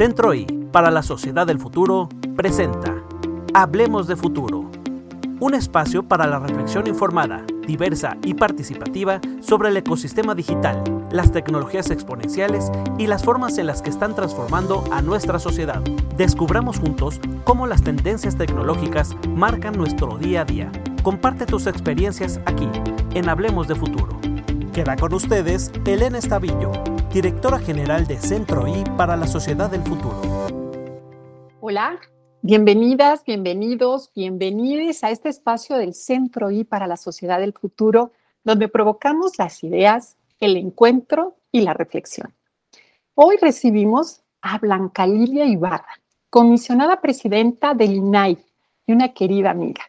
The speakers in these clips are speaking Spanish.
Centro I para la Sociedad del Futuro presenta Hablemos de Futuro, un espacio para la reflexión informada, diversa y participativa sobre el ecosistema digital, las tecnologías exponenciales y las formas en las que están transformando a nuestra sociedad. Descubramos juntos cómo las tendencias tecnológicas marcan nuestro día a día. Comparte tus experiencias aquí, en Hablemos de Futuro. Queda con ustedes Elena Estavillo, directora general de Centro I para la Sociedad del Futuro. Hola, bienvenidas, bienvenidos, bienvenidos a este espacio del Centro I para la Sociedad del Futuro, donde provocamos las ideas, el encuentro y la reflexión. Hoy recibimos a Blanca Lilia Ibarra, comisionada presidenta del INAI y una querida amiga.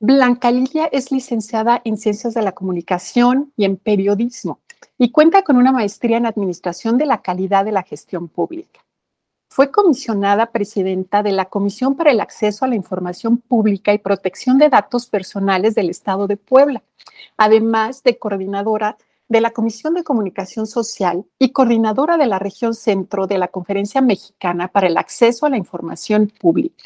Blanca Lilia es licenciada en Ciencias de la Comunicación y en Periodismo y cuenta con una maestría en Administración de la Calidad de la Gestión Pública. Fue comisionada presidenta de la Comisión para el Acceso a la Información Pública y Protección de Datos Personales del Estado de Puebla, además de coordinadora de la Comisión de Comunicación Social y coordinadora de la región centro de la Conferencia Mexicana para el Acceso a la Información Pública.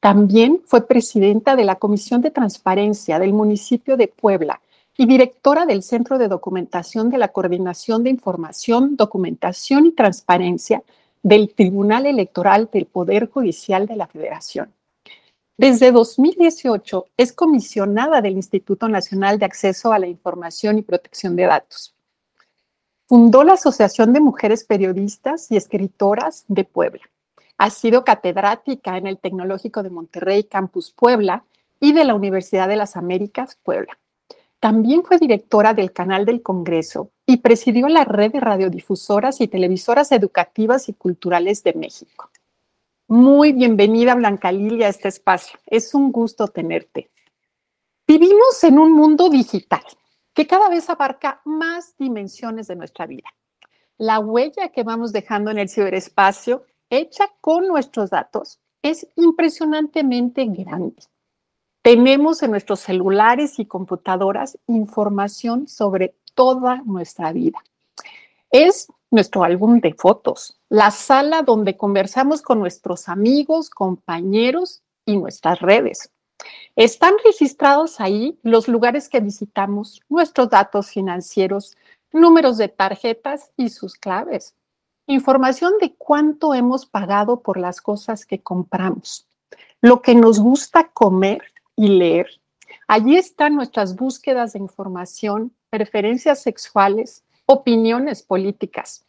También fue presidenta de la Comisión de Transparencia del municipio de Puebla y directora del Centro de Documentación de la Coordinación de Información, Documentación y Transparencia del Tribunal Electoral del Poder Judicial de la Federación. Desde 2018 es comisionada del Instituto Nacional de Acceso a la Información y Protección de Datos. Fundó la Asociación de Mujeres Periodistas y Escritoras de Puebla ha sido catedrática en el Tecnológico de Monterrey, Campus Puebla, y de la Universidad de las Américas, Puebla. También fue directora del Canal del Congreso y presidió la red de radiodifusoras y televisoras educativas y culturales de México. Muy bienvenida, Blanca Lilia, a este espacio. Es un gusto tenerte. Vivimos en un mundo digital que cada vez abarca más dimensiones de nuestra vida. La huella que vamos dejando en el ciberespacio hecha con nuestros datos es impresionantemente grande. Tenemos en nuestros celulares y computadoras información sobre toda nuestra vida. Es nuestro álbum de fotos, la sala donde conversamos con nuestros amigos, compañeros y nuestras redes. Están registrados ahí los lugares que visitamos, nuestros datos financieros, números de tarjetas y sus claves información de cuánto hemos pagado por las cosas que compramos, lo que nos gusta comer y leer. Allí están nuestras búsquedas de información, preferencias sexuales, opiniones políticas.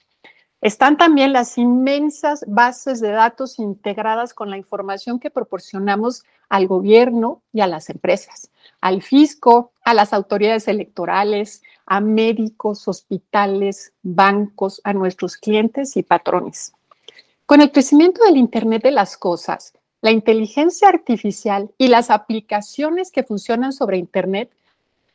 Están también las inmensas bases de datos integradas con la información que proporcionamos al gobierno y a las empresas, al fisco, a las autoridades electorales, a médicos, hospitales, bancos, a nuestros clientes y patrones. Con el crecimiento del Internet de las Cosas, la inteligencia artificial y las aplicaciones que funcionan sobre Internet,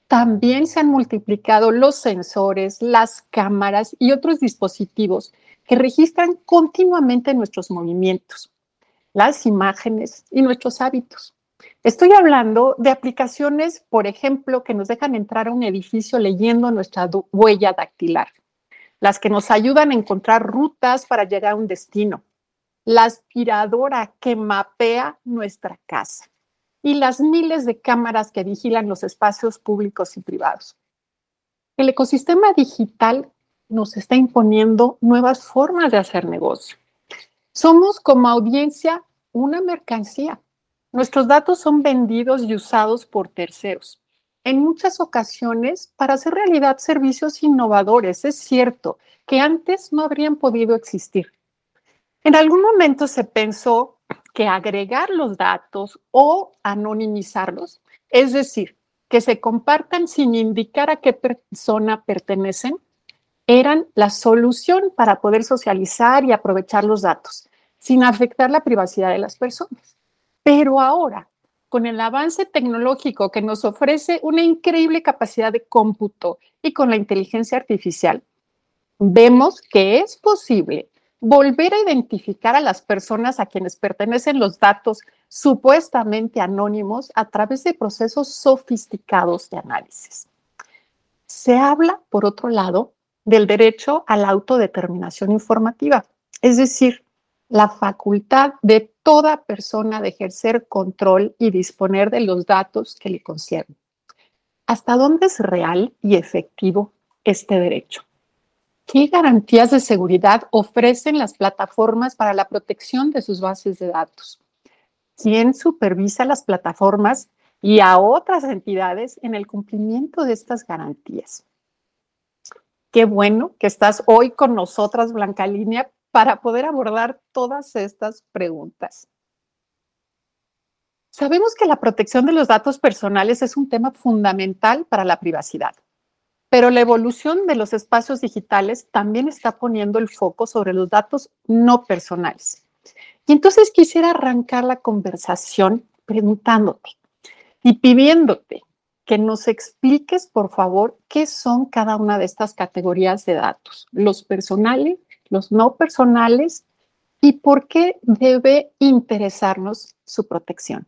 también se han multiplicado los sensores, las cámaras y otros dispositivos que registran continuamente nuestros movimientos, las imágenes y nuestros hábitos. Estoy hablando de aplicaciones, por ejemplo, que nos dejan entrar a un edificio leyendo nuestra huella dactilar, las que nos ayudan a encontrar rutas para llegar a un destino, la aspiradora que mapea nuestra casa y las miles de cámaras que vigilan los espacios públicos y privados. El ecosistema digital nos está imponiendo nuevas formas de hacer negocio. Somos como audiencia una mercancía Nuestros datos son vendidos y usados por terceros. En muchas ocasiones, para hacer realidad servicios innovadores, es cierto que antes no habrían podido existir. En algún momento se pensó que agregar los datos o anonimizarlos, es decir, que se compartan sin indicar a qué persona pertenecen, eran la solución para poder socializar y aprovechar los datos, sin afectar la privacidad de las personas. Pero ahora, con el avance tecnológico que nos ofrece una increíble capacidad de cómputo y con la inteligencia artificial, vemos que es posible volver a identificar a las personas a quienes pertenecen los datos supuestamente anónimos a través de procesos sofisticados de análisis. Se habla, por otro lado, del derecho a la autodeterminación informativa, es decir, la facultad de toda persona de ejercer control y disponer de los datos que le conciernen. ¿Hasta dónde es real y efectivo este derecho? ¿Qué garantías de seguridad ofrecen las plataformas para la protección de sus bases de datos? ¿Quién supervisa las plataformas y a otras entidades en el cumplimiento de estas garantías? Qué bueno que estás hoy con nosotras, Blanca Línea, para poder abordar todas estas preguntas. Sabemos que la protección de los datos personales es un tema fundamental para la privacidad, pero la evolución de los espacios digitales también está poniendo el foco sobre los datos no personales. Y entonces quisiera arrancar la conversación preguntándote y pidiéndote que nos expliques, por favor, qué son cada una de estas categorías de datos, los personales, los no personales y por qué debe interesarnos su protección.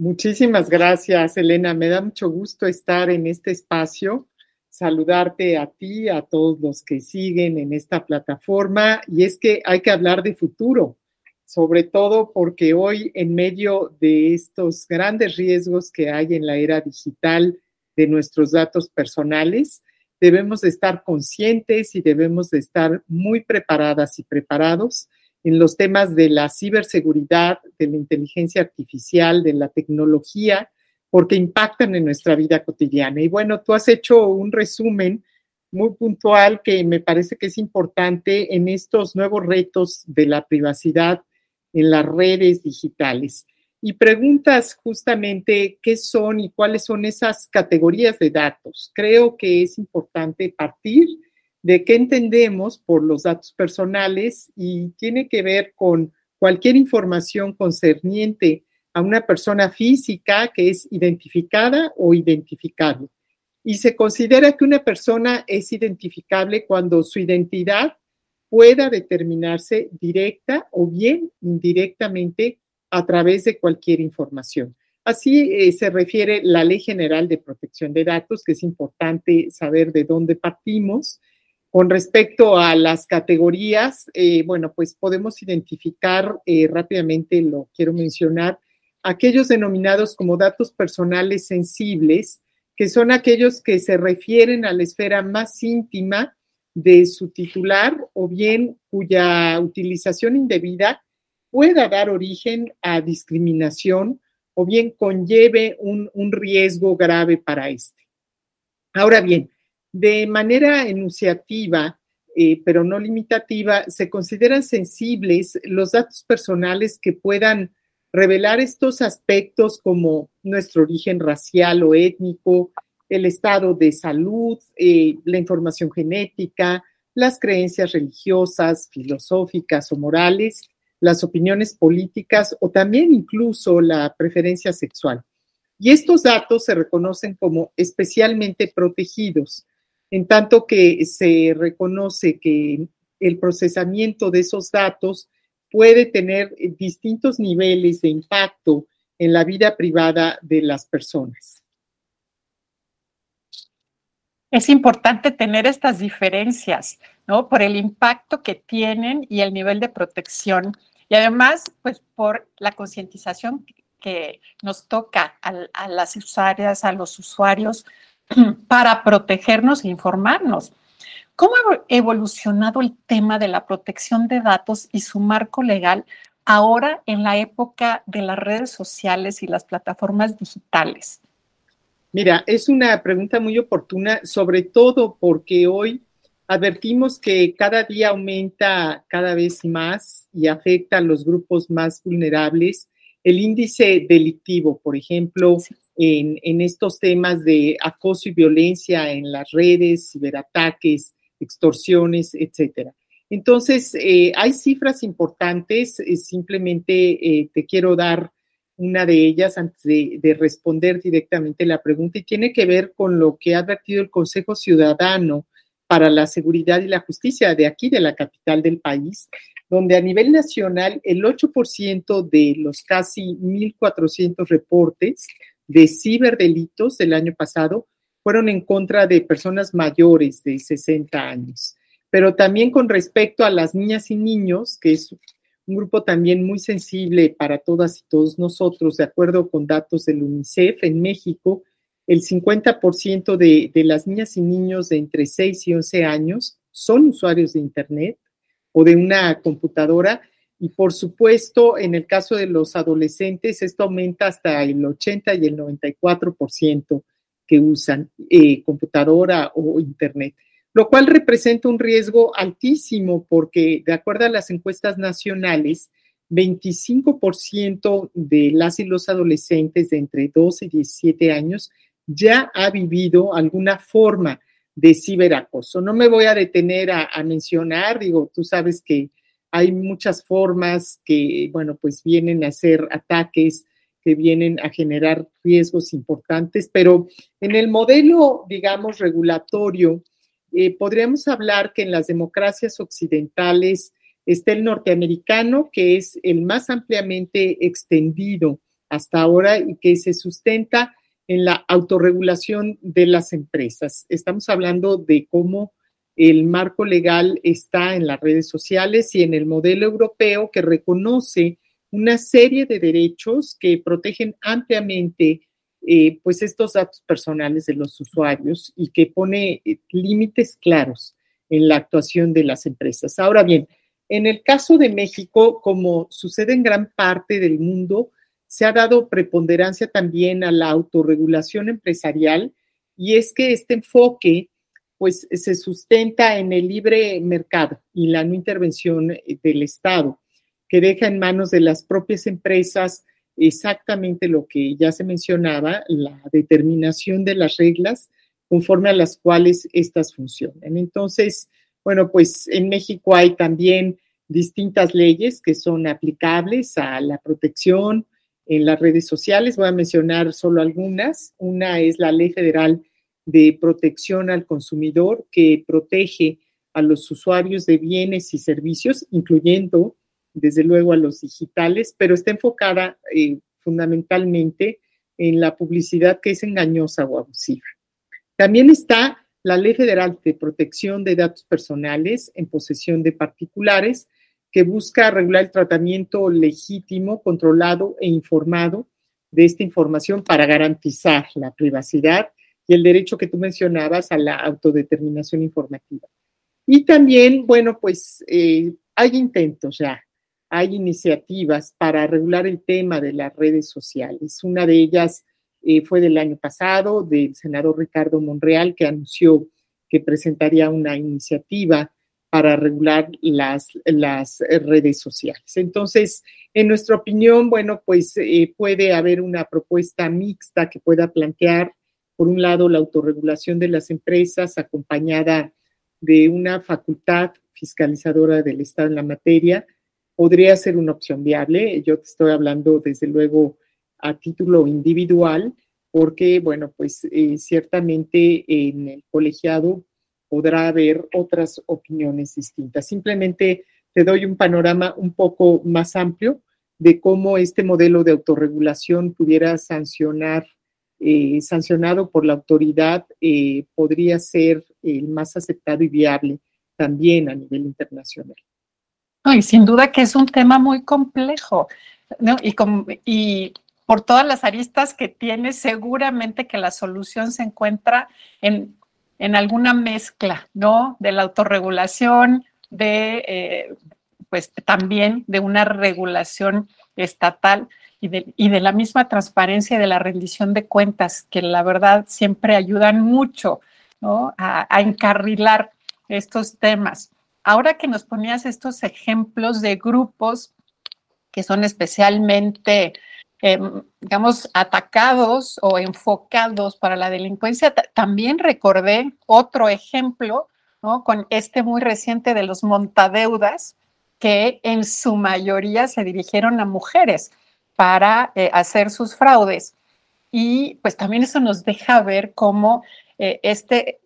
Muchísimas gracias, Elena. Me da mucho gusto estar en este espacio, saludarte a ti, a todos los que siguen en esta plataforma. Y es que hay que hablar de futuro, sobre todo porque hoy en medio de estos grandes riesgos que hay en la era digital de nuestros datos personales, debemos de estar conscientes y debemos de estar muy preparadas y preparados en los temas de la ciberseguridad, de la inteligencia artificial, de la tecnología, porque impactan en nuestra vida cotidiana. Y bueno, tú has hecho un resumen muy puntual que me parece que es importante en estos nuevos retos de la privacidad en las redes digitales y preguntas justamente qué son y cuáles son esas categorías de datos. Creo que es importante partir de qué entendemos por los datos personales y tiene que ver con cualquier información concerniente a una persona física que es identificada o identificable. Y se considera que una persona es identificable cuando su identidad pueda determinarse directa o bien indirectamente a través de cualquier información. Así eh, se refiere la Ley General de Protección de Datos, que es importante saber de dónde partimos. Con respecto a las categorías, eh, bueno, pues podemos identificar eh, rápidamente, lo quiero mencionar, aquellos denominados como datos personales sensibles, que son aquellos que se refieren a la esfera más íntima de su titular o bien cuya utilización indebida pueda dar origen a discriminación o bien conlleve un, riesgo grave para este. Ahora bien, de manera enunciativa, eh, pero no limitativa, se consideran sensibles los datos personales que puedan revelar estos aspectos como nuestro origen racial o étnico, el estado de salud, eh, la información genética, las creencias religiosas, filosóficas o morales, las opiniones políticas o también incluso la preferencia sexual. Y estos datos se reconocen como especialmente protegidos, en tanto que se reconoce que el procesamiento de esos datos puede tener distintos niveles de impacto en la vida privada de las personas. Es importante tener estas diferencias, ¿no? Por el impacto que tienen y el nivel de protección y además, pues por la concientización que nos toca a, las usuarias, a los usuarios, para protegernos e informarnos. ¿Cómo ha evolucionado el tema de la protección de datos y su marco legal ahora en la época de las redes sociales y las plataformas digitales? Mira, es una pregunta muy oportuna, sobre todo porque hoy advertimos que cada día aumenta cada vez más y afecta a los grupos más vulnerables el índice delictivo, por ejemplo, en, estos temas de acoso y violencia en las redes, ciberataques, extorsiones, etcétera. Entonces, eh, hay cifras importantes, eh, simplemente eh, te quiero dar una de ellas antes de, de, responder directamente la pregunta y tiene que ver con lo que ha advertido el Consejo Ciudadano para la Seguridad y la Justicia de aquí, de la capital del país, donde a nivel nacional el 8% de los casi 1.400 reportes de ciberdelitos del año pasado fueron en contra de personas mayores de 60 años. pero también con respecto a las niñas y niños, que es un grupo también muy sensible para todas y todos nosotros, de acuerdo con datos del UNICEF en México, el 50% de, de las niñas y niños de entre 6 y 11 años son usuarios de Internet o de una computadora. Y por supuesto, en el caso de los adolescentes, esto aumenta hasta el 80 y el 94% que usan eh, computadora o Internet, lo cual representa un riesgo altísimo porque, de acuerdo a las encuestas nacionales, 25% de las y los adolescentes de entre 12 y 17 años ya ha vivido alguna forma de ciberacoso. No me voy a detener a, mencionar, digo, tú sabes que hay muchas formas que, bueno, pues vienen a ser ataques, que vienen a generar riesgos importantes, pero en el modelo, digamos, regulatorio, eh, podríamos hablar que en las democracias occidentales está el norteamericano, que es el más ampliamente extendido hasta ahora y que se sustenta en la autorregulación de las empresas. Estamos hablando de cómo el marco legal está en las redes sociales y en el modelo europeo que reconoce una serie de derechos que protegen ampliamente eh, pues estos datos personales de los usuarios y que pone eh, límites claros en la actuación de las empresas. Ahora bien, en el caso de México, como sucede en gran parte del mundo, se ha dado preponderancia también a la autorregulación empresarial y es que este enfoque pues se sustenta en el libre mercado y la no intervención eh, del Estado, que deja en manos de las propias empresas exactamente lo que ya se mencionaba, la determinación de las reglas conforme a las cuales éstas funcionan. Entonces, bueno, pues en México hay también distintas leyes que son aplicables a la protección, en las redes sociales. Voy a mencionar solo algunas. Una es la Ley Federal de Protección al Consumidor, que protege a los usuarios de bienes y servicios, incluyendo, desde luego, a los digitales, pero está enfocada eh, fundamentalmente en la publicidad que es engañosa o abusiva. También está la Ley Federal de Protección de Datos Personales en posesión de particulares, que busca regular el tratamiento legítimo, controlado e informado de esta información para garantizar la privacidad y el derecho que tú mencionabas a la autodeterminación informativa. Y también, bueno, pues eh, hay intentos ya, hay iniciativas para regular el tema de las redes sociales. Una de ellas eh, fue del año pasado, del senador Ricardo Monreal, que anunció que presentaría una iniciativa para regular las, las redes sociales. Entonces, en nuestra opinión, bueno, pues eh, puede haber una propuesta mixta que pueda plantear, por un lado, la autorregulación de las empresas acompañada de una facultad fiscalizadora del Estado en la materia. Podría ser una opción viable. Yo te estoy hablando, desde luego, a título individual, porque, bueno, pues eh, ciertamente en el colegiado podrá haber otras opiniones distintas. Simplemente te doy un panorama un poco más amplio de cómo este modelo de autorregulación pudiera sancionar, eh, sancionado por la autoridad, eh, podría ser el más aceptado y viable también a nivel internacional. y sin duda que es un tema muy complejo, ¿no? Y, y por todas las aristas que tiene, seguramente que la solución se encuentra en en alguna mezcla, ¿no? De la autorregulación, de, eh, pues también de una regulación estatal y de, y de, la misma transparencia y de la rendición de cuentas, que la verdad siempre ayudan mucho, ¿no? A, encarrilar estos temas. Ahora que nos ponías estos ejemplos de grupos que son especialmente Em, digamos, atacados o enfocados para la delincuencia. También recordé otro ejemplo, ¿no? Con este muy reciente de los montadeudas, que en su mayoría se dirigieron a mujeres para eh, hacer sus fraudes. Y pues también eso nos deja ver cómo eh, este,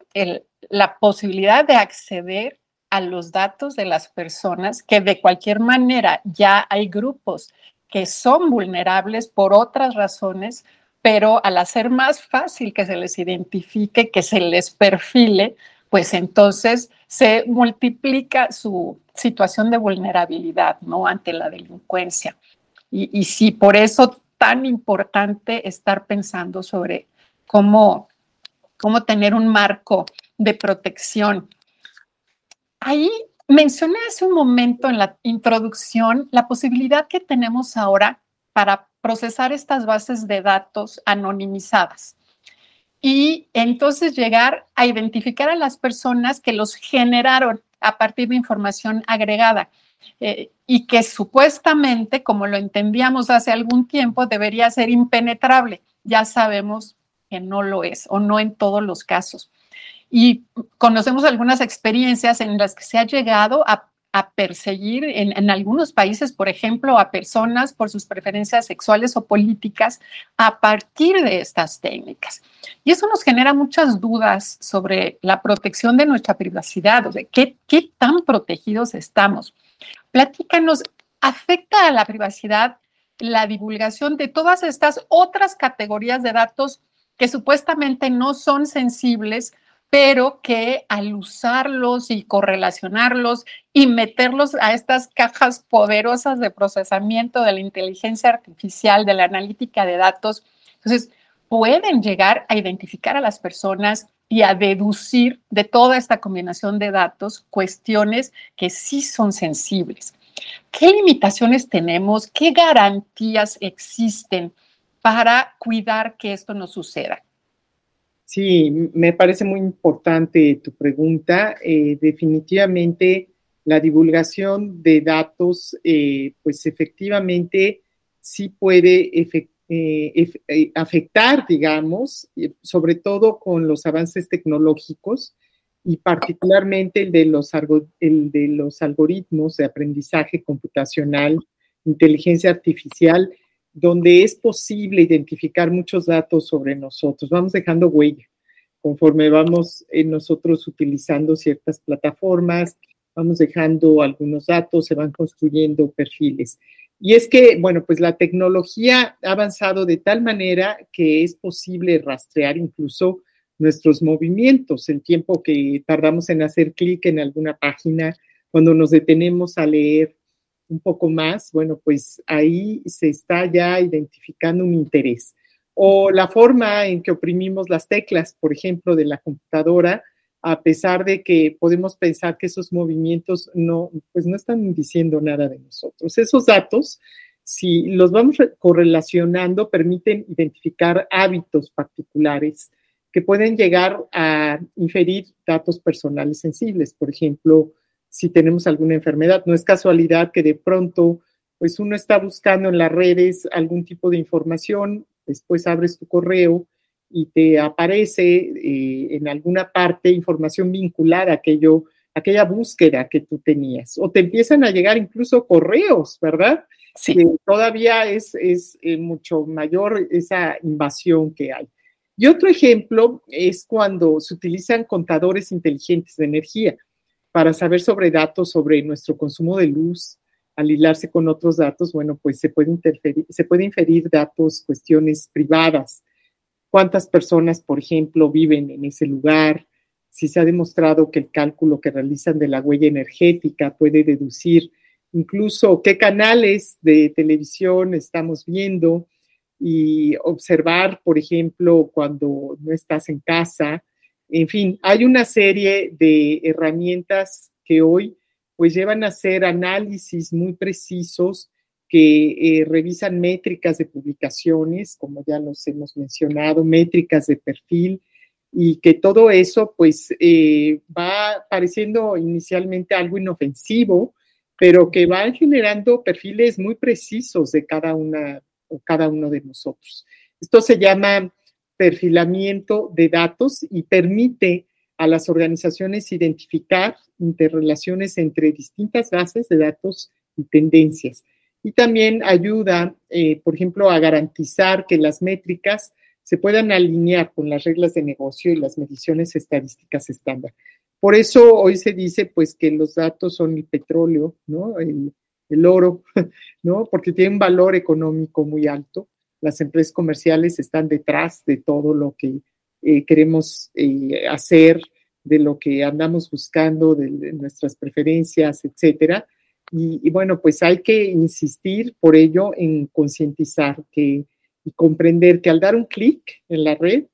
la posibilidad de acceder a los datos de las personas, que de cualquier manera ya hay grupos que son vulnerables por otras razones, pero al hacer más fácil que se les identifique, que se les perfile, pues entonces se multiplica su situación de vulnerabilidad, ¿no? Ante la delincuencia. Y, y sí, por eso tan importante estar pensando sobre cómo, cómo tener un marco de protección. Ahí mencioné hace un momento en la introducción la posibilidad que tenemos ahora para procesar estas bases de datos anonimizadas y entonces llegar a identificar a las personas que los generaron a partir de información agregada eh, y que supuestamente, como lo entendíamos hace algún tiempo, debería ser impenetrable. Ya sabemos que no lo es o no en todos los casos. Y conocemos algunas experiencias en las que se ha llegado a a perseguir en, algunos países, por ejemplo, a personas por sus preferencias sexuales o políticas a partir de estas técnicas. Y eso nos genera muchas dudas sobre la protección de nuestra privacidad, o qué, qué tan protegidos estamos. Platícanos, ¿afecta a la privacidad la divulgación de todas estas otras categorías de datos que supuestamente no son sensibles, pero que al usarlos y correlacionarlos y meterlos a estas cajas poderosas de procesamiento de la inteligencia artificial, de la analítica de datos, entonces pueden llegar a identificar a las personas y a deducir de toda esta combinación de datos cuestiones que sí son sensibles. ¿Qué limitaciones tenemos? ¿Qué garantías existen para cuidar que esto no suceda? Sí, me parece muy importante tu pregunta. Eh, definitivamente la divulgación de datos, eh, pues efectivamente sí puede eh, afectar, digamos, sobre todo con los avances tecnológicos y particularmente el de los, el de los algoritmos de aprendizaje computacional, inteligencia artificial, donde es posible identificar muchos datos sobre nosotros. Vamos dejando huella conforme vamos eh, nosotros utilizando ciertas plataformas, vamos dejando algunos datos, se van construyendo perfiles. Y es que, bueno, pues la tecnología ha avanzado de tal manera que es posible rastrear incluso nuestros movimientos, el tiempo que tardamos en hacer clic en alguna página, cuando nos detenemos a leer un poco más, bueno, pues ahí se está ya identificando un interés. O la forma en que oprimimos las teclas, por ejemplo, de la computadora, a pesar de que podemos pensar que esos movimientos no, pues no están diciendo nada de nosotros. Esos datos, si los vamos correlacionando, permiten identificar hábitos particulares que pueden llegar a inferir datos personales sensibles. Por ejemplo, si tenemos alguna enfermedad. No es casualidad que de pronto, pues uno está buscando en las redes algún tipo de información, después abres tu correo y te aparece eh, en alguna parte información vinculada a aquello, aquella búsqueda que tú tenías. O te empiezan a llegar incluso correos, ¿verdad? Sí. todavía es, es eh, mucho mayor esa invasión que hay. Y otro ejemplo es cuando se utilizan contadores inteligentes de energía para saber sobre datos sobre nuestro consumo de luz, al hilarse con otros datos, bueno, pues se puede, interferir, se puede inferir datos, cuestiones privadas. ¿Cuántas personas, por ejemplo, viven en ese lugar? Si se ha demostrado que el cálculo que realizan de la huella energética puede deducir incluso qué canales de televisión estamos viendo y observar, por ejemplo, cuando no estás en casa, en fin, hay una serie de herramientas que hoy pues llevan a hacer análisis muy precisos que eh, revisan métricas de publicaciones, como ya los hemos mencionado, métricas de perfil, y que todo eso pues eh, va pareciendo inicialmente algo inofensivo, pero que va generando perfiles muy precisos de cada una o cada uno de nosotros. Esto se llama perfilamiento de datos y permite a las organizaciones identificar interrelaciones entre distintas bases de datos y tendencias. Y también ayuda, eh, por ejemplo, a garantizar que las métricas se puedan alinear con las reglas de negocio y las mediciones estadísticas estándar. Por eso hoy se dice pues que los datos son el petróleo, ¿no? El, oro, ¿no? Porque tienen un valor económico muy alto las empresas comerciales están detrás de todo lo que eh, queremos eh, hacer de lo que andamos buscando, de, nuestras preferencias, etcétera. Y, bueno, pues hay que insistir por ello en concientizar que, y comprender que al dar un clic en la red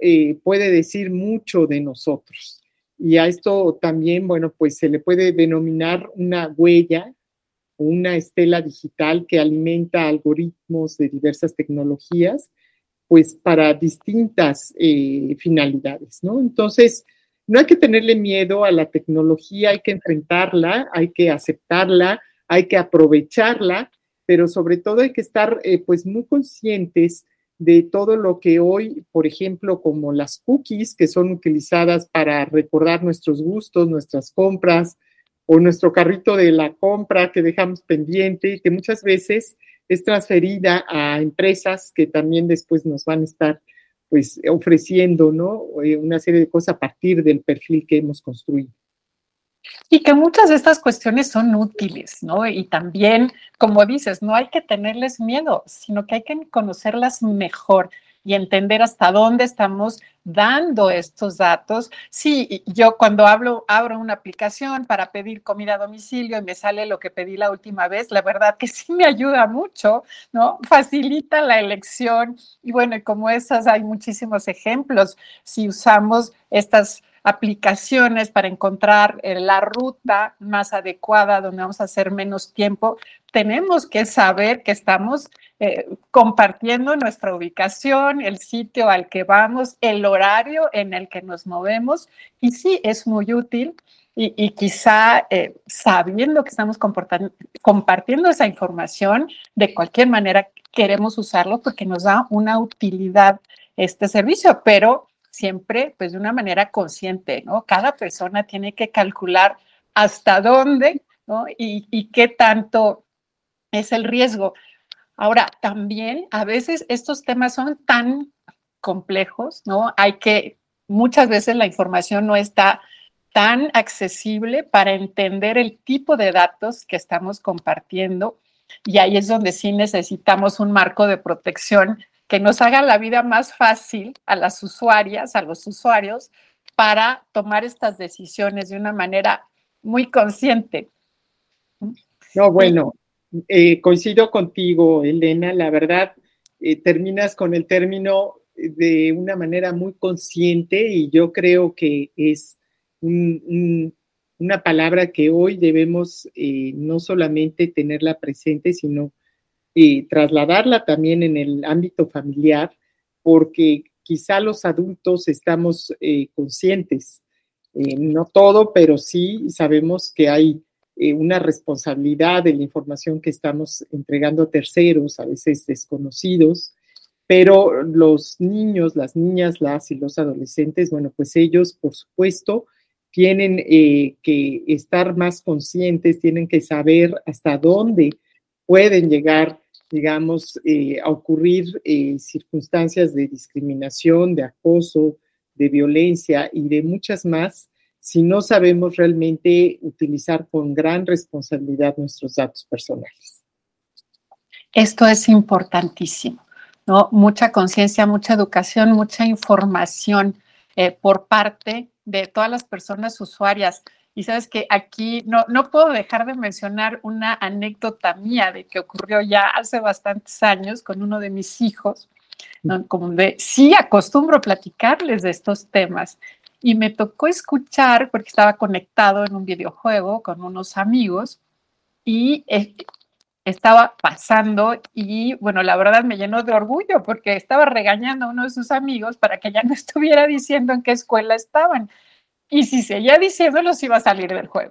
eh, puede decir mucho de nosotros. Y a esto también, bueno, pues se le puede denominar una huella o una estela digital que alimenta algoritmos de diversas tecnologías, pues para distintas eh, finalidades, ¿no? Entonces, no hay que tenerle miedo a la tecnología, hay que enfrentarla, hay que aceptarla, hay que aprovecharla, pero sobre todo hay que estar eh, pues muy conscientes de todo lo que hoy, por ejemplo, como las cookies que son utilizadas para recordar nuestros gustos, nuestras compras o nuestro carrito de la compra que dejamos pendiente y que muchas veces es transferida a empresas que también después nos van a estar pues ofreciendo, ¿no? Eh, una serie de cosas a partir del perfil que hemos construido. Y que muchas de estas cuestiones son útiles, ¿no? Y también, como dices, no hay que tenerles miedo, sino que hay que conocerlas mejor y entender hasta dónde estamos dando estos datos. Sí, yo cuando hablo, abro una aplicación para pedir comida a domicilio y me sale lo que pedí la última vez, la verdad que sí me ayuda mucho, ¿no? Facilita la elección y bueno, como esas hay muchísimos ejemplos. Si usamos estas aplicaciones para encontrar eh, la ruta más adecuada donde vamos a hacer menos tiempo, tenemos que saber que estamos eh, compartiendo nuestra ubicación, el sitio al que vamos, el horario en el que nos movemos y sí es muy útil. Y, quizá eh, sabiendo que estamos compartiendo esa información, de cualquier manera queremos usarlo porque nos da una utilidad este servicio, pero siempre pues de una manera consciente, ¿no? Cada persona tiene que calcular hasta dónde, ¿no? Y, y qué tanto es el riesgo. Ahora, también a veces estos temas son tan complejos, ¿no? Hay que, muchas veces la información no está tan accesible para entender el tipo de datos que estamos compartiendo y ahí es donde sí necesitamos un marco de protección que nos haga la vida más fácil a las usuarias, a los usuarios, para tomar estas decisiones de una manera muy consciente. No, bueno, eh, coincido contigo, Elena, la verdad, eh, terminas con el término de una manera muy consciente y yo creo que es una palabra que hoy debemos eh, no solamente tenerla presente, sino y trasladarla también en el ámbito familiar, porque quizá los adultos estamos eh, conscientes, eh, no todo, pero sí sabemos que hay eh, una responsabilidad de la información que estamos entregando a terceros, a veces desconocidos, pero los niños, las niñas, las y los adolescentes, bueno, pues ellos, por supuesto, tienen que estar más conscientes, tienen que saber hasta dónde pueden llegar digamos, eh, a ocurrir circunstancias de discriminación, de acoso, de violencia y de muchas más si no sabemos realmente utilizar con gran responsabilidad nuestros datos personales. Esto es importantísimo, ¿no? Mucha conciencia, mucha educación, mucha información eh, por parte de todas las personas usuarias. Y sabes que aquí no, no puedo dejar de mencionar una anécdota mía de que ocurrió ya hace bastantes años con uno de mis hijos, como de sí acostumbro platicarles de estos temas. Y me tocó escuchar, porque estaba conectado en un videojuego con unos amigos, y eh, estaba pasando y bueno, la verdad me llenó de orgullo porque estaba regañando a uno de sus amigos para que ya no estuviera diciendo en qué escuela estaban y si seguía diciéndolo, se iba a salir del juego.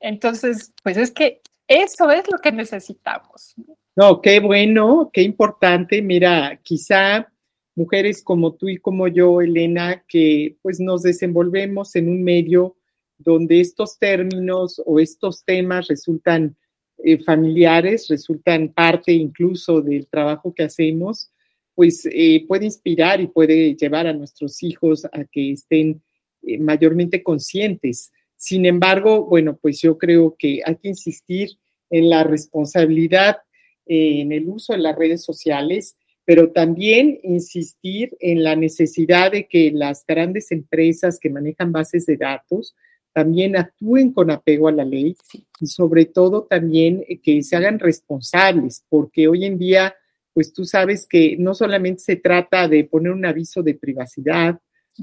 Entonces, pues es que eso es lo que necesitamos. No, qué bueno, qué importante. Mira, quizá mujeres como tú y como yo, Elena, que pues nos desenvolvemos en un medio donde estos términos o estos temas resultan eh, familiares, resultan parte incluso del trabajo que hacemos, pues eh, puede inspirar y puede llevar a nuestros hijos a que estén eh, mayormente conscientes. Sin embargo, bueno, pues yo creo que hay que insistir en la responsabilidad eh, en el uso de las redes sociales, pero también insistir en la necesidad de que las grandes empresas que manejan bases de datos también actúen con apego a la ley y sobre todo también que se hagan responsables, porque hoy en día, pues tú sabes que no solamente se trata de poner un aviso de privacidad,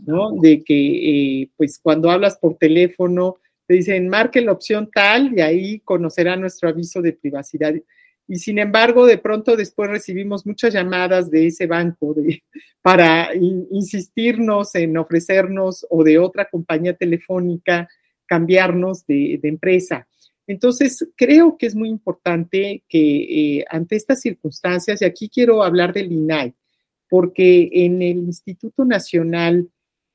¿no? De que, eh, pues cuando hablas por teléfono, te dicen, marque la opción tal y ahí conocerá nuestro aviso de privacidad. Y sin embargo, de pronto después recibimos muchas llamadas de ese banco para insistirnos en ofrecernos o de otra compañía telefónica cambiarnos de, empresa. Entonces, creo que es muy importante que eh, ante estas circunstancias, y aquí quiero hablar del INAI, porque en el Instituto Nacional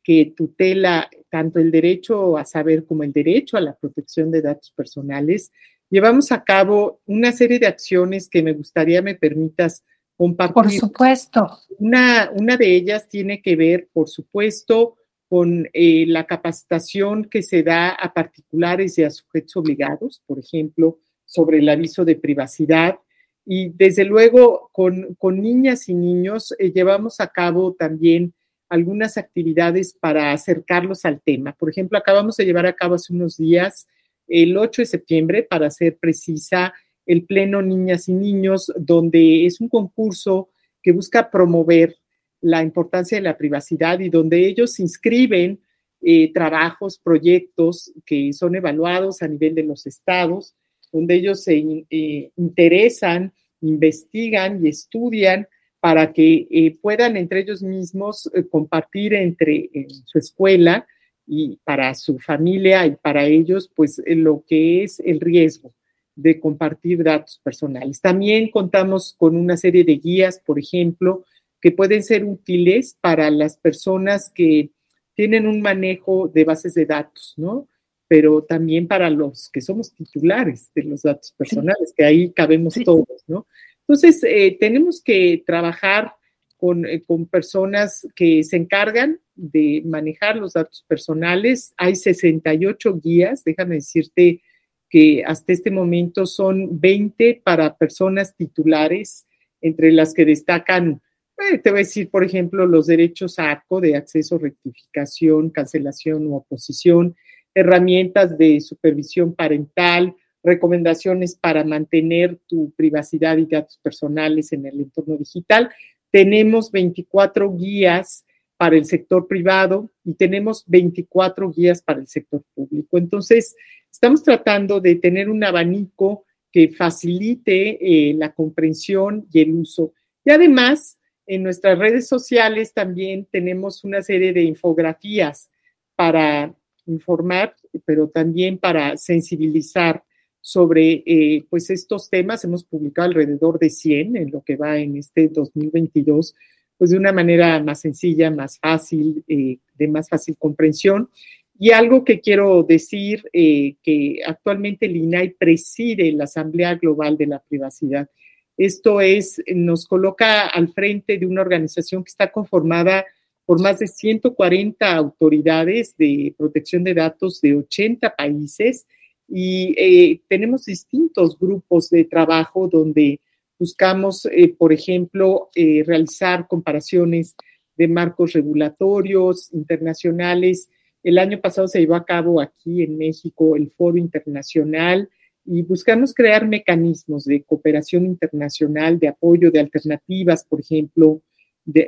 que tutela tanto el derecho a saber como el derecho a la protección de datos personales, llevamos a cabo una serie de acciones que me gustaría me permitas compartir. Por supuesto. Una, una de ellas tiene que ver, por supuesto, con eh, la capacitación que se da a particulares y a sujetos obligados, por ejemplo, sobre el aviso de privacidad. Y desde luego, con, con niñas y niños eh, llevamos a cabo también algunas actividades para acercarlos al tema. Por ejemplo, acabamos de llevar a cabo hace unos días, el 8 de septiembre, para ser precisa, el Pleno Niñas y Niños, donde es un concurso que busca promover la importancia de la privacidad y donde ellos inscriben eh, trabajos, proyectos que son evaluados a nivel de los estados, donde ellos se eh, interesan, investigan y estudian para que eh, puedan entre ellos mismos eh, compartir entre su escuela y para su familia y para ellos, pues eh, lo que es el riesgo de compartir datos personales. También contamos con una serie de guías, por ejemplo, que pueden ser útiles para las personas que tienen un manejo de bases de datos, ¿no? Pero también para los que somos titulares de los datos personales, que ahí cabemos todos, ¿no? Entonces, eh, tenemos que trabajar eh, con, personas que se encargan de manejar los datos personales. Hay 68 guías, déjame decirte que hasta este momento son 20 para personas titulares, entre las que destacan, eh, te voy a decir, por ejemplo, los derechos ARCO de acceso, rectificación, cancelación u oposición, herramientas de supervisión parental, recomendaciones para mantener tu privacidad y datos personales en el entorno digital. Tenemos 24 guías para el sector privado y tenemos 24 guías para el sector público. Entonces, estamos tratando de tener un abanico que facilite eh, la comprensión y el uso. Y además, en nuestras redes sociales también tenemos una serie de infografías para informar, pero también para sensibilizar sobre eh, pues estos temas. Hemos publicado alrededor de 100 en lo que va en este 2022, pues de una manera más sencilla, más fácil, eh, de más fácil comprensión. Y algo que quiero decir, eh, que actualmente el INAI preside la Asamblea Global de la Privacidad. Esto es, nos coloca al frente de una organización que está conformada por más de 140 autoridades de protección de datos de 80 países y eh, tenemos distintos grupos de trabajo donde buscamos, eh, por ejemplo, eh, realizar comparaciones de marcos regulatorios internacionales. El año pasado se llevó a cabo aquí en México el Foro Internacional y buscamos crear mecanismos de cooperación internacional, de apoyo de alternativas, por ejemplo,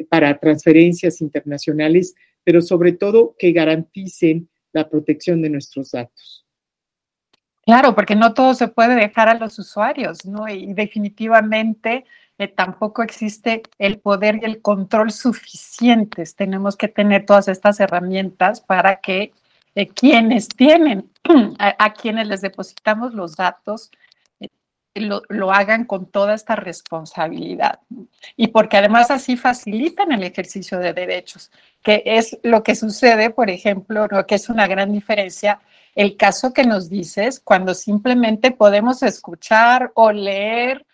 para transferencias internacionales, pero sobre todo que garanticen la protección de nuestros datos. Claro, porque no todo se puede dejar a los usuarios, ¿no? Y definitivamente eh, tampoco existe el poder y el control suficientes. Tenemos que tener todas estas herramientas para que eh, quienes tienen, a, quienes les depositamos los datos, eh, lo, lo, hagan con toda esta responsabilidad. Y porque además así facilitan el ejercicio de derechos, que es lo que sucede, por ejemplo, que es una gran diferencia el caso que nos dices cuando simplemente podemos escuchar o leer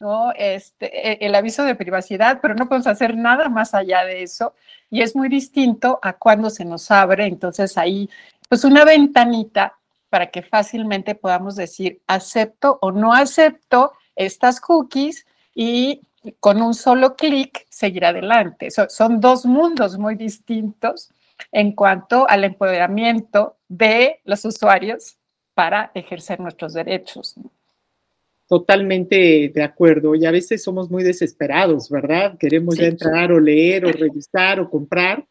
¿no? este, e, el aviso de privacidad, pero no podemos hacer nada más allá de eso. Y es muy distinto a cuando se nos abre, entonces ahí, pues una ventanita para que fácilmente podamos decir acepto o no acepto estas cookies y con un solo clic seguir adelante. son dos mundos muy distintos en cuanto al empoderamiento de los usuarios para ejercer nuestros derechos. Totalmente de acuerdo. Y a veces somos muy desesperados, ¿verdad? Queremos ya entrar o leer o revisar o comprar.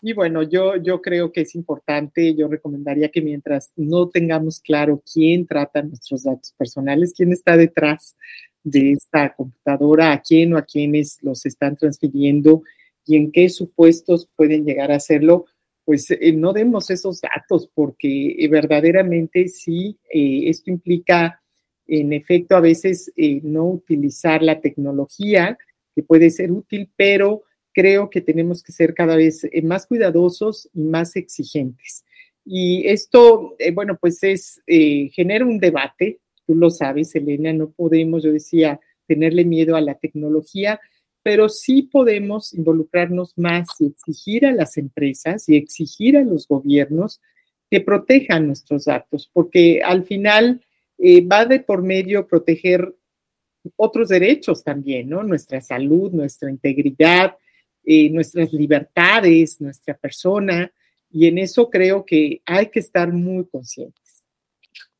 Y bueno, yo, yo creo que es importante, yo recomendaría que mientras no tengamos claro quién trata nuestros datos personales, quién está detrás de esta computadora, a quién o a quiénes los están transfiriendo y en qué supuestos pueden llegar a hacerlo, pues eh, no demos esos datos porque eh, verdaderamente sí, eh, esto implica en efecto a veces no utilizar la tecnología que puede ser útil, pero creo que tenemos que ser cada vez más cuidadosos y más exigentes. Y esto, bueno, pues es, genera un debate, tú lo sabes, Elena, no podemos, yo decía, tenerle miedo a la tecnología, pero sí podemos involucrarnos más y exigir a las empresas y exigir a los gobiernos que protejan nuestros datos, porque al final eh, va de por medio proteger otros derechos también, ¿no? Nuestra salud, nuestra integridad, eh, nuestras libertades, nuestra persona, y en eso creo que hay que estar muy conscientes.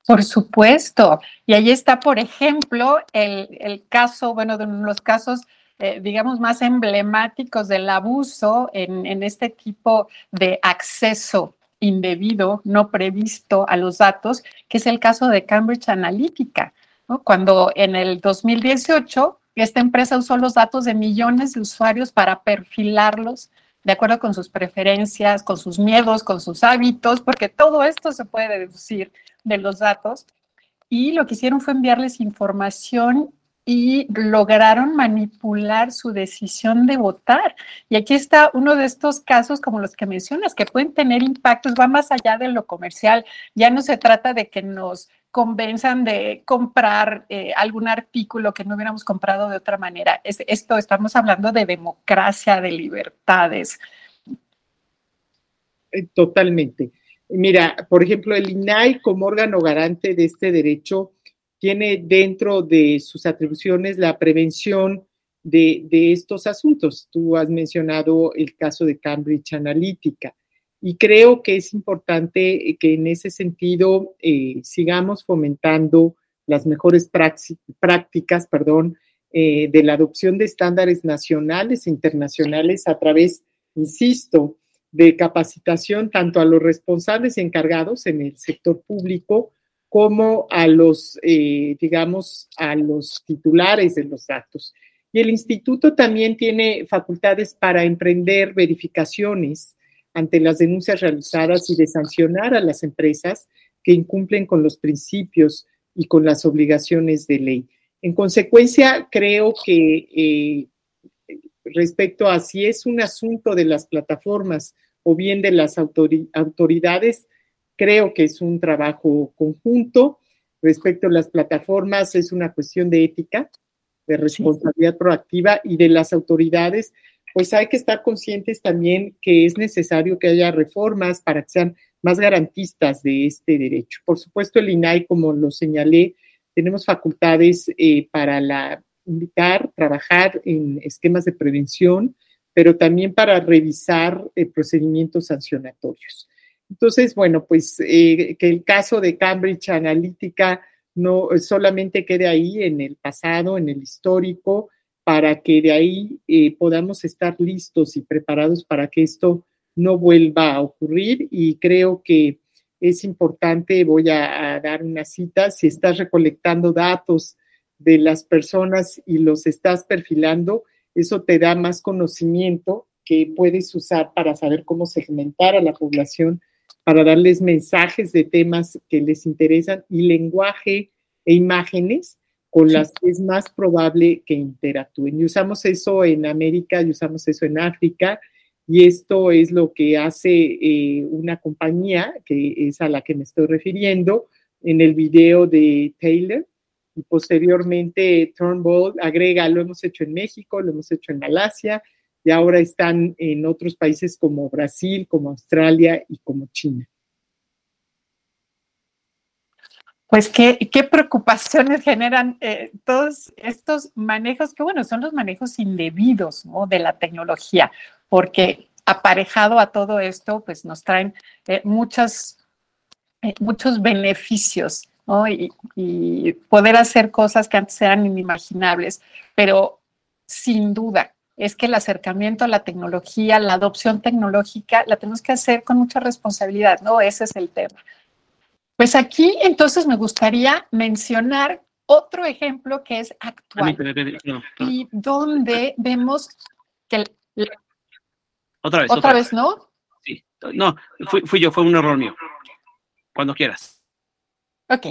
Por supuesto. Y ahí está, por ejemplo, el, el caso, bueno, de los casos eh, digamos, más emblemáticos del abuso en, este tipo de acceso indebido, no previsto a los datos, que es el caso de Cambridge Analytica, cuando en el 2018 esta empresa usó los datos de millones de usuarios para perfilarlos de acuerdo con sus preferencias, con sus miedos, con sus hábitos, porque todo esto se puede deducir de los datos. Y lo que hicieron fue enviarles información y lograron manipular su decisión de votar. Y aquí está uno de estos casos como los que mencionas, que pueden tener impactos, va más allá de lo comercial. Ya no se trata de que nos convenzan de comprar eh, algún artículo que no hubiéramos comprado de otra manera. esto estamos hablando de democracia, de libertades. Eh, totalmente. Mira, por ejemplo, el INAI como órgano garante de este derecho tiene dentro de sus atribuciones la prevención de, estos asuntos. Tú has mencionado el caso de Cambridge Analytica y creo que es importante que en ese sentido eh, sigamos fomentando las mejores prácticas perdón, eh, de la adopción de estándares nacionales e internacionales a través, insisto, de capacitación tanto a los responsables encargados en el sector público como a los, eh, digamos, a los titulares de los datos. Y el instituto también tiene facultades para emprender verificaciones ante las denuncias realizadas y de sancionar a las empresas que incumplen con los principios y con las obligaciones de ley. En consecuencia, creo que eh, respecto a si es un asunto de las plataformas o bien de las autoridades, Creo que es un trabajo conjunto. Respecto a las plataformas, es una cuestión de ética, de responsabilidad proactiva y de las autoridades, pues hay que estar conscientes también que es necesario que haya reformas para que sean más garantistas de este derecho. Por supuesto, el INAI, como lo señalé, tenemos facultades eh, para la, invitar, trabajar en esquemas de prevención, pero también para revisar eh, procedimientos sancionatorios. Entonces, bueno, pues eh, que el caso de Cambridge Analytica no solamente quede ahí en el pasado, en el histórico, para que de ahí eh, podamos estar listos y preparados para que esto no vuelva a ocurrir. Y creo que es importante, voy a, a dar una cita, si estás recolectando datos de las personas y los estás perfilando, eso te da más conocimiento que puedes usar para saber cómo segmentar a la población para darles mensajes de temas que les interesan y lenguaje e imágenes con las que es más probable que interactúen. Y usamos eso en América y usamos eso en África. Y esto es lo que hace eh, una compañía, que es a la que me estoy refiriendo, en el video de Taylor. Y posteriormente Turnbull agrega, lo hemos hecho en México, lo hemos hecho en Malasia, y ahora están en otros países como Brasil, como Australia y como China. pues qué, preocupaciones generan eh, todos estos manejos, que bueno, son los manejos indebidos de la tecnología, porque aparejado a todo esto, pues nos traen eh, eh, muchos beneficios y, poder hacer cosas que antes eran inimaginables, pero sin duda es que el acercamiento a la tecnología, la adopción tecnológica, la tenemos que hacer con mucha responsabilidad, ¿no? Ese es el tema. Pues aquí entonces me gustaría mencionar otro ejemplo que es actual y donde vemos que... otra vez. Otra, vez, ¿no? Sí, no, fui, fui yo, fue un error mío. Cuando quieras. Ok.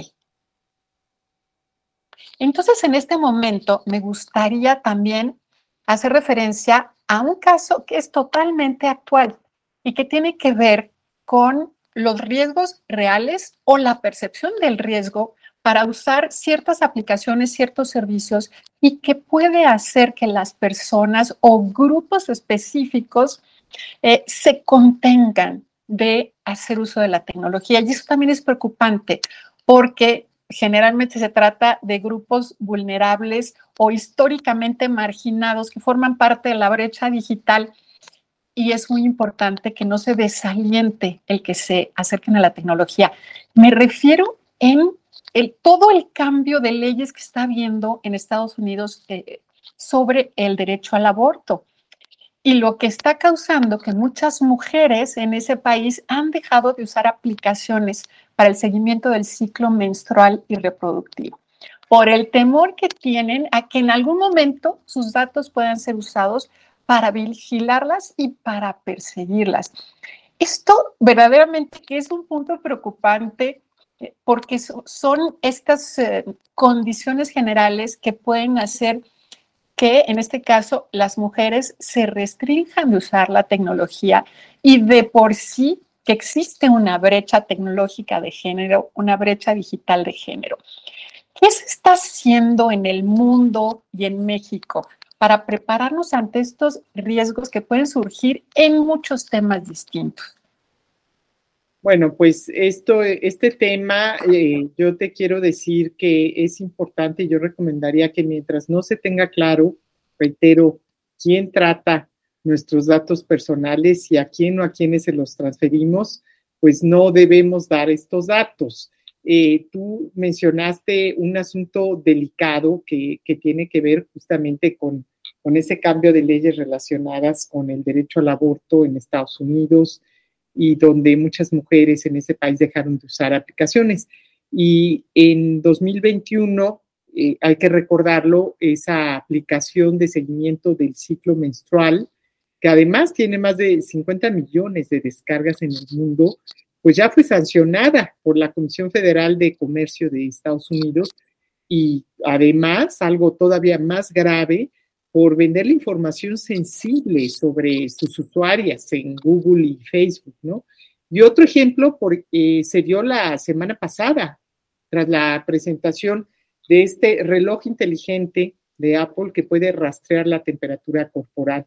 Entonces, en este momento me gustaría también hacer referencia a un caso que es totalmente actual y que tiene que ver con los riesgos reales o la percepción del riesgo para usar ciertas aplicaciones, ciertos servicios y que puede hacer que las personas o grupos específicos eh, se contengan de hacer uso de la tecnología. Y eso también es preocupante porque generalmente se trata de grupos vulnerables o históricamente marginados que forman parte de la brecha digital y es muy importante que no se desaliente el que se acerquen a la tecnología. Me refiero en el, todo el cambio de leyes que está habiendo en Estados Unidos eh, sobre el derecho al aborto y lo que está causando que muchas mujeres en ese país han dejado de usar aplicaciones para el seguimiento del ciclo menstrual y reproductivo por el temor que tienen a que en algún momento sus datos puedan ser usados para vigilarlas y para perseguirlas. Esto verdaderamente que es un punto preocupante eh, porque son estas eh, condiciones generales que pueden hacer que en este caso las mujeres se restrinjan de usar la tecnología y de por sí que existe una brecha tecnológica de género, una brecha digital de género. ¿Qué se está haciendo en el mundo y en México para prepararnos ante estos riesgos que pueden surgir en muchos temas distintos? Bueno, pues esto, este tema, eh, yo te quiero decir que es importante yo recomendaría que mientras no se tenga claro, reitero, quién trata nuestros datos personales y a quién o a quiénes se los transferimos, pues no debemos dar estos datos. Eh, tú mencionaste un asunto delicado que, tiene que ver justamente con, con, ese cambio de leyes relacionadas con el derecho al aborto en Estados Unidos y donde muchas mujeres en ese país dejaron de usar aplicaciones. Y en 2021, eh, hay que recordarlo, esa aplicación de seguimiento del ciclo menstrual, que además tiene más de 50 millones de descargas en el mundo, pues ya fue sancionada por la Comisión Federal de Comercio de Estados Unidos y además, algo todavía más grave, por vender la información sensible sobre sus usuarias en Google y Facebook, ¿no? Y otro ejemplo por, eh, se dio la semana pasada, tras la presentación de este reloj inteligente de Apple que puede rastrear la temperatura corporal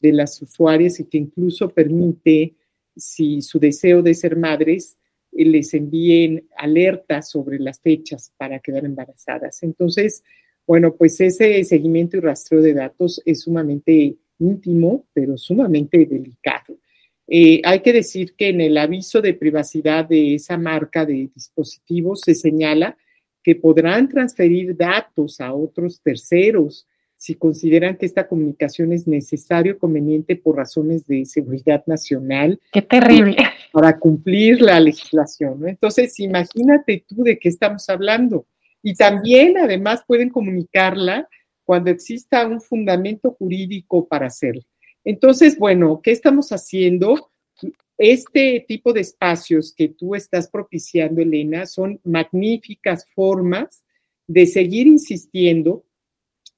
de las usuarias y que incluso permite si su deseo de ser madres eh, les envíen alertas sobre las fechas para quedar embarazadas. Entonces, bueno, pues ese seguimiento y rastreo de datos es sumamente íntimo, pero sumamente delicado. Eh, hay que decir que en el aviso de privacidad de esa marca de dispositivos se señala que podrán transferir datos a otros terceros si consideran que esta comunicación es necesario o conveniente por razones de seguridad nacional. Qué terrible. Para cumplir la legislación. Entonces, imagínate tú de qué estamos hablando. Y también, además, pueden comunicarla cuando exista un fundamento jurídico para hacerlo. Entonces, bueno, ¿qué estamos haciendo? Este tipo de espacios que tú estás propiciando, Elena, son magníficas formas de seguir insistiendo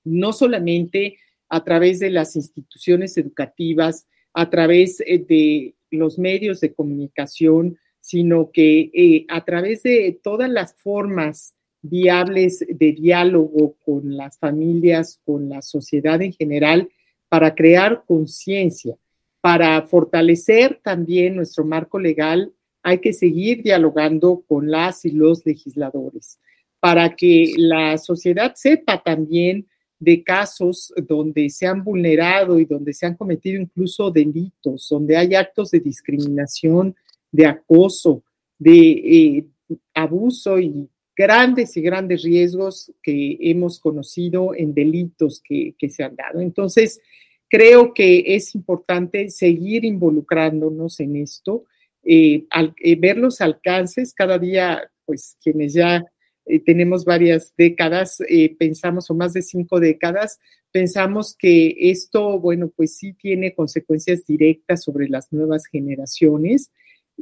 no solamente a través de las instituciones educativas, a través eh, de los medios de comunicación, sino que eh, a través de todas las formas viables de diálogo con las familias, con la sociedad en general, para crear conciencia, para fortalecer también nuestro marco legal hay que seguir dialogando con las y los legisladores para que la sociedad sepa también de casos donde se han vulnerado y donde se han cometido incluso delitos, donde hay actos de discriminación, de acoso, de eh, abuso y grandes y grandes riesgos que hemos conocido en delitos que, se han dado. Entonces, creo que es importante seguir involucrándonos en esto, eh, eh, ver los alcances cada día, pues quienes ya eh, tenemos varias décadas, pensamos, o más de cinco décadas, pensamos que esto, bueno, pues sí tiene consecuencias directas sobre las nuevas generaciones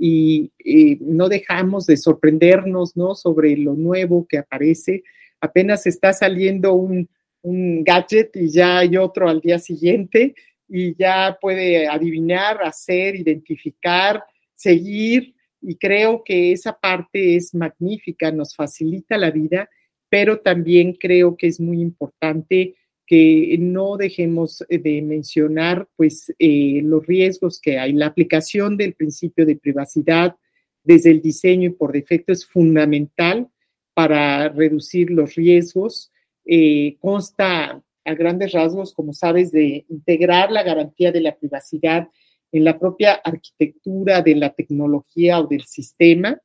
y no dejamos de sorprendernos, ¿no? Sobre lo nuevo que aparece. Apenas está saliendo un, un gadget y ya hay otro al día siguiente y ya puede adivinar, hacer, identificar, seguir y creo que esa parte es magnífica, nos facilita la vida, pero también creo que es muy importante que no dejemos de mencionar pues eh, los riesgos que hay. La aplicación del principio de privacidad desde el diseño y por defecto es fundamental para reducir los riesgos. Eh, consta a grandes rasgos, como sabes, de integrar la garantía de la privacidad en la propia arquitectura de la tecnología o del sistema,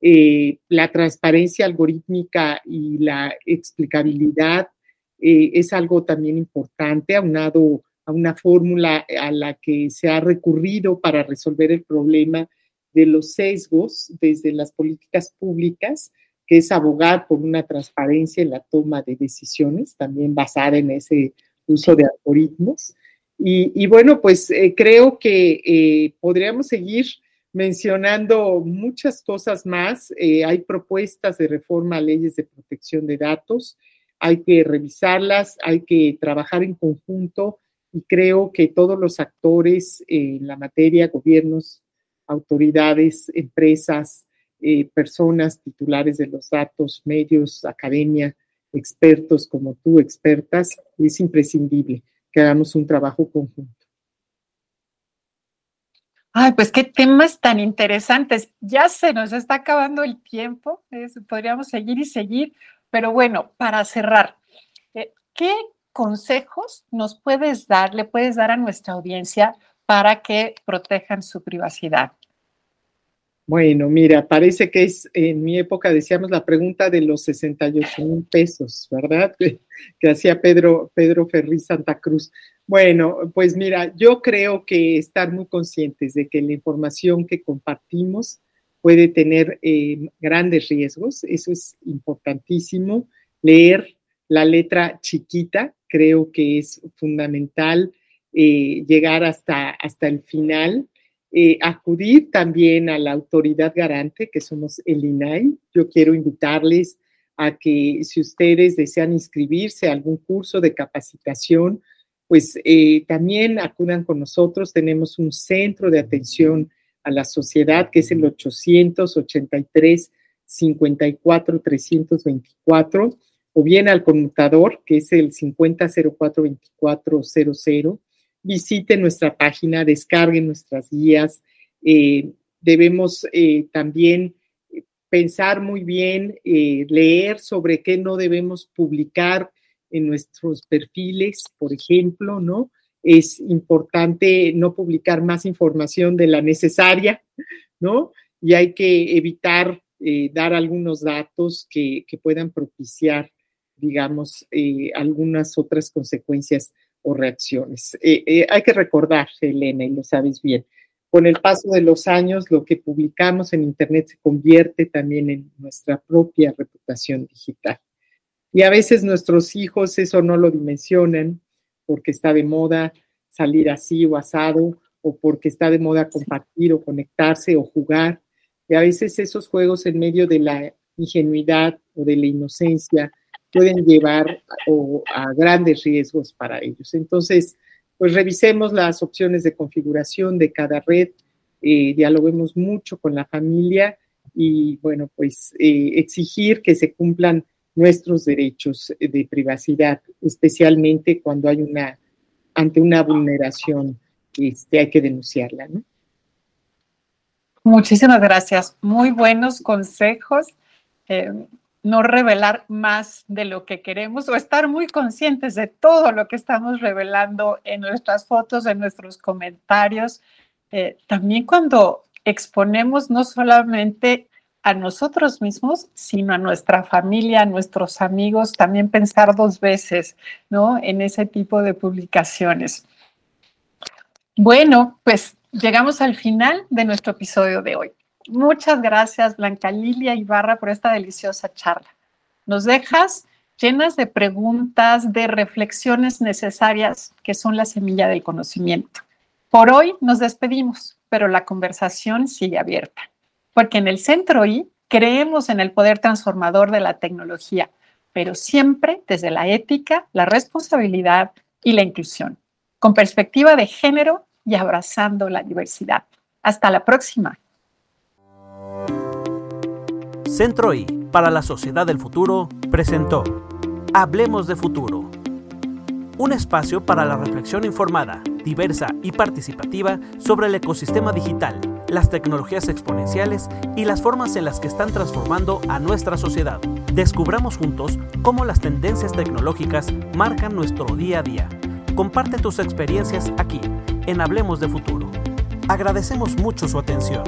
eh, la transparencia algorítmica y la explicabilidad eh, es algo también importante, aunado a una fórmula a la que se ha recurrido para resolver el problema de los sesgos desde las políticas públicas, que es abogar por una transparencia en la toma de decisiones, también basada en ese uso de algoritmos. Y, bueno, pues eh, creo que eh, podríamos seguir mencionando muchas cosas más. Eh, hay propuestas de reforma a leyes de protección de datos, hay que revisarlas, hay que trabajar en conjunto y creo que todos los actores en la materia, gobiernos, autoridades, empresas, personas titulares de los datos, medios, academia, expertos como tú, expertas, es imprescindible que hagamos un trabajo conjunto. Ay, pues qué temas tan interesantes. Ya se nos está acabando el tiempo, podríamos seguir y seguir, pero bueno, para cerrar, eh, ¿qué consejos nos puedes dar, le puedes dar a nuestra audiencia para que protejan su privacidad? Bueno, mira, parece que es, en mi época decíamos la pregunta de los 68 mil pesos, ¿verdad? Que, hacía Pedro, Pedro Ferri Santa Cruz. Bueno, pues mira, yo creo que estar muy conscientes de que la información que compartimos puede tener eh, grandes riesgos, eso es importantísimo. Leer la letra chiquita, creo que es fundamental eh, llegar hasta, hasta el final eh, acudir también a la autoridad garante, que somos el INAI. Yo quiero invitarles a que si ustedes desean inscribirse a algún curso de capacitación, pues eh, también acudan con nosotros. Tenemos un centro de atención a la sociedad que es el 883 54 324 o bien al conmutador que es el 5004 2400 visiten nuestra página, descarguen nuestras guías. Eh, debemos eh, también pensar muy bien, eh, leer sobre qué no debemos publicar en nuestros perfiles, por ejemplo, ¿no? Es importante no publicar más información de la necesaria, ¿no? Y hay que evitar dar algunos datos que, que puedan propiciar, digamos, algunas otras consecuencias o reacciones. Eh, eh, hay que recordar, Elena, y lo sabes bien, con el paso de los años, lo que publicamos en Internet se convierte también en nuestra propia reputación digital. Y a veces nuestros hijos eso no lo dimensionan porque está de moda salir así o asado, o porque está de moda compartir o conectarse o jugar. Y a veces esos juegos en medio de la ingenuidad o de la inocencia pueden llevar a, grandes riesgos para ellos. Entonces, pues revisemos las opciones de configuración de cada red, eh, dialoguemos mucho con la familia y, bueno, pues eh, exigir que se cumplan nuestros derechos de privacidad, especialmente cuando hay una, ante una vulneración, este, hay que denunciarla. Muchísimas gracias. Muy buenos consejos. Eh, no revelar más de lo que queremos o estar muy conscientes de todo lo que estamos revelando en nuestras fotos, en nuestros comentarios. Eh, también cuando exponemos no solamente a nosotros mismos, sino a nuestra familia, a nuestros amigos, también pensar dos veces, ¿no? En ese tipo de publicaciones. Bueno, pues llegamos al final de nuestro episodio de hoy. Muchas gracias, Blanca Lilia Ibarra, por esta deliciosa charla. Nos dejas llenas de preguntas, de reflexiones necesarias que son la semilla del conocimiento. Por hoy nos despedimos, pero la conversación sigue abierta, porque en el Centro I creemos en el poder transformador de la tecnología, pero siempre desde la ética, la responsabilidad y la inclusión, con perspectiva de género y abrazando la diversidad. Hasta la próxima. Centro I para la Sociedad del Futuro presentó Hablemos de Futuro, un espacio para la reflexión informada, diversa y participativa sobre el ecosistema digital, las tecnologías exponenciales y las formas en las que están transformando a nuestra sociedad. Descubramos juntos cómo las tendencias tecnológicas marcan nuestro día a día. Comparte tus experiencias aquí, en Hablemos de Futuro. Agradecemos mucho su atención.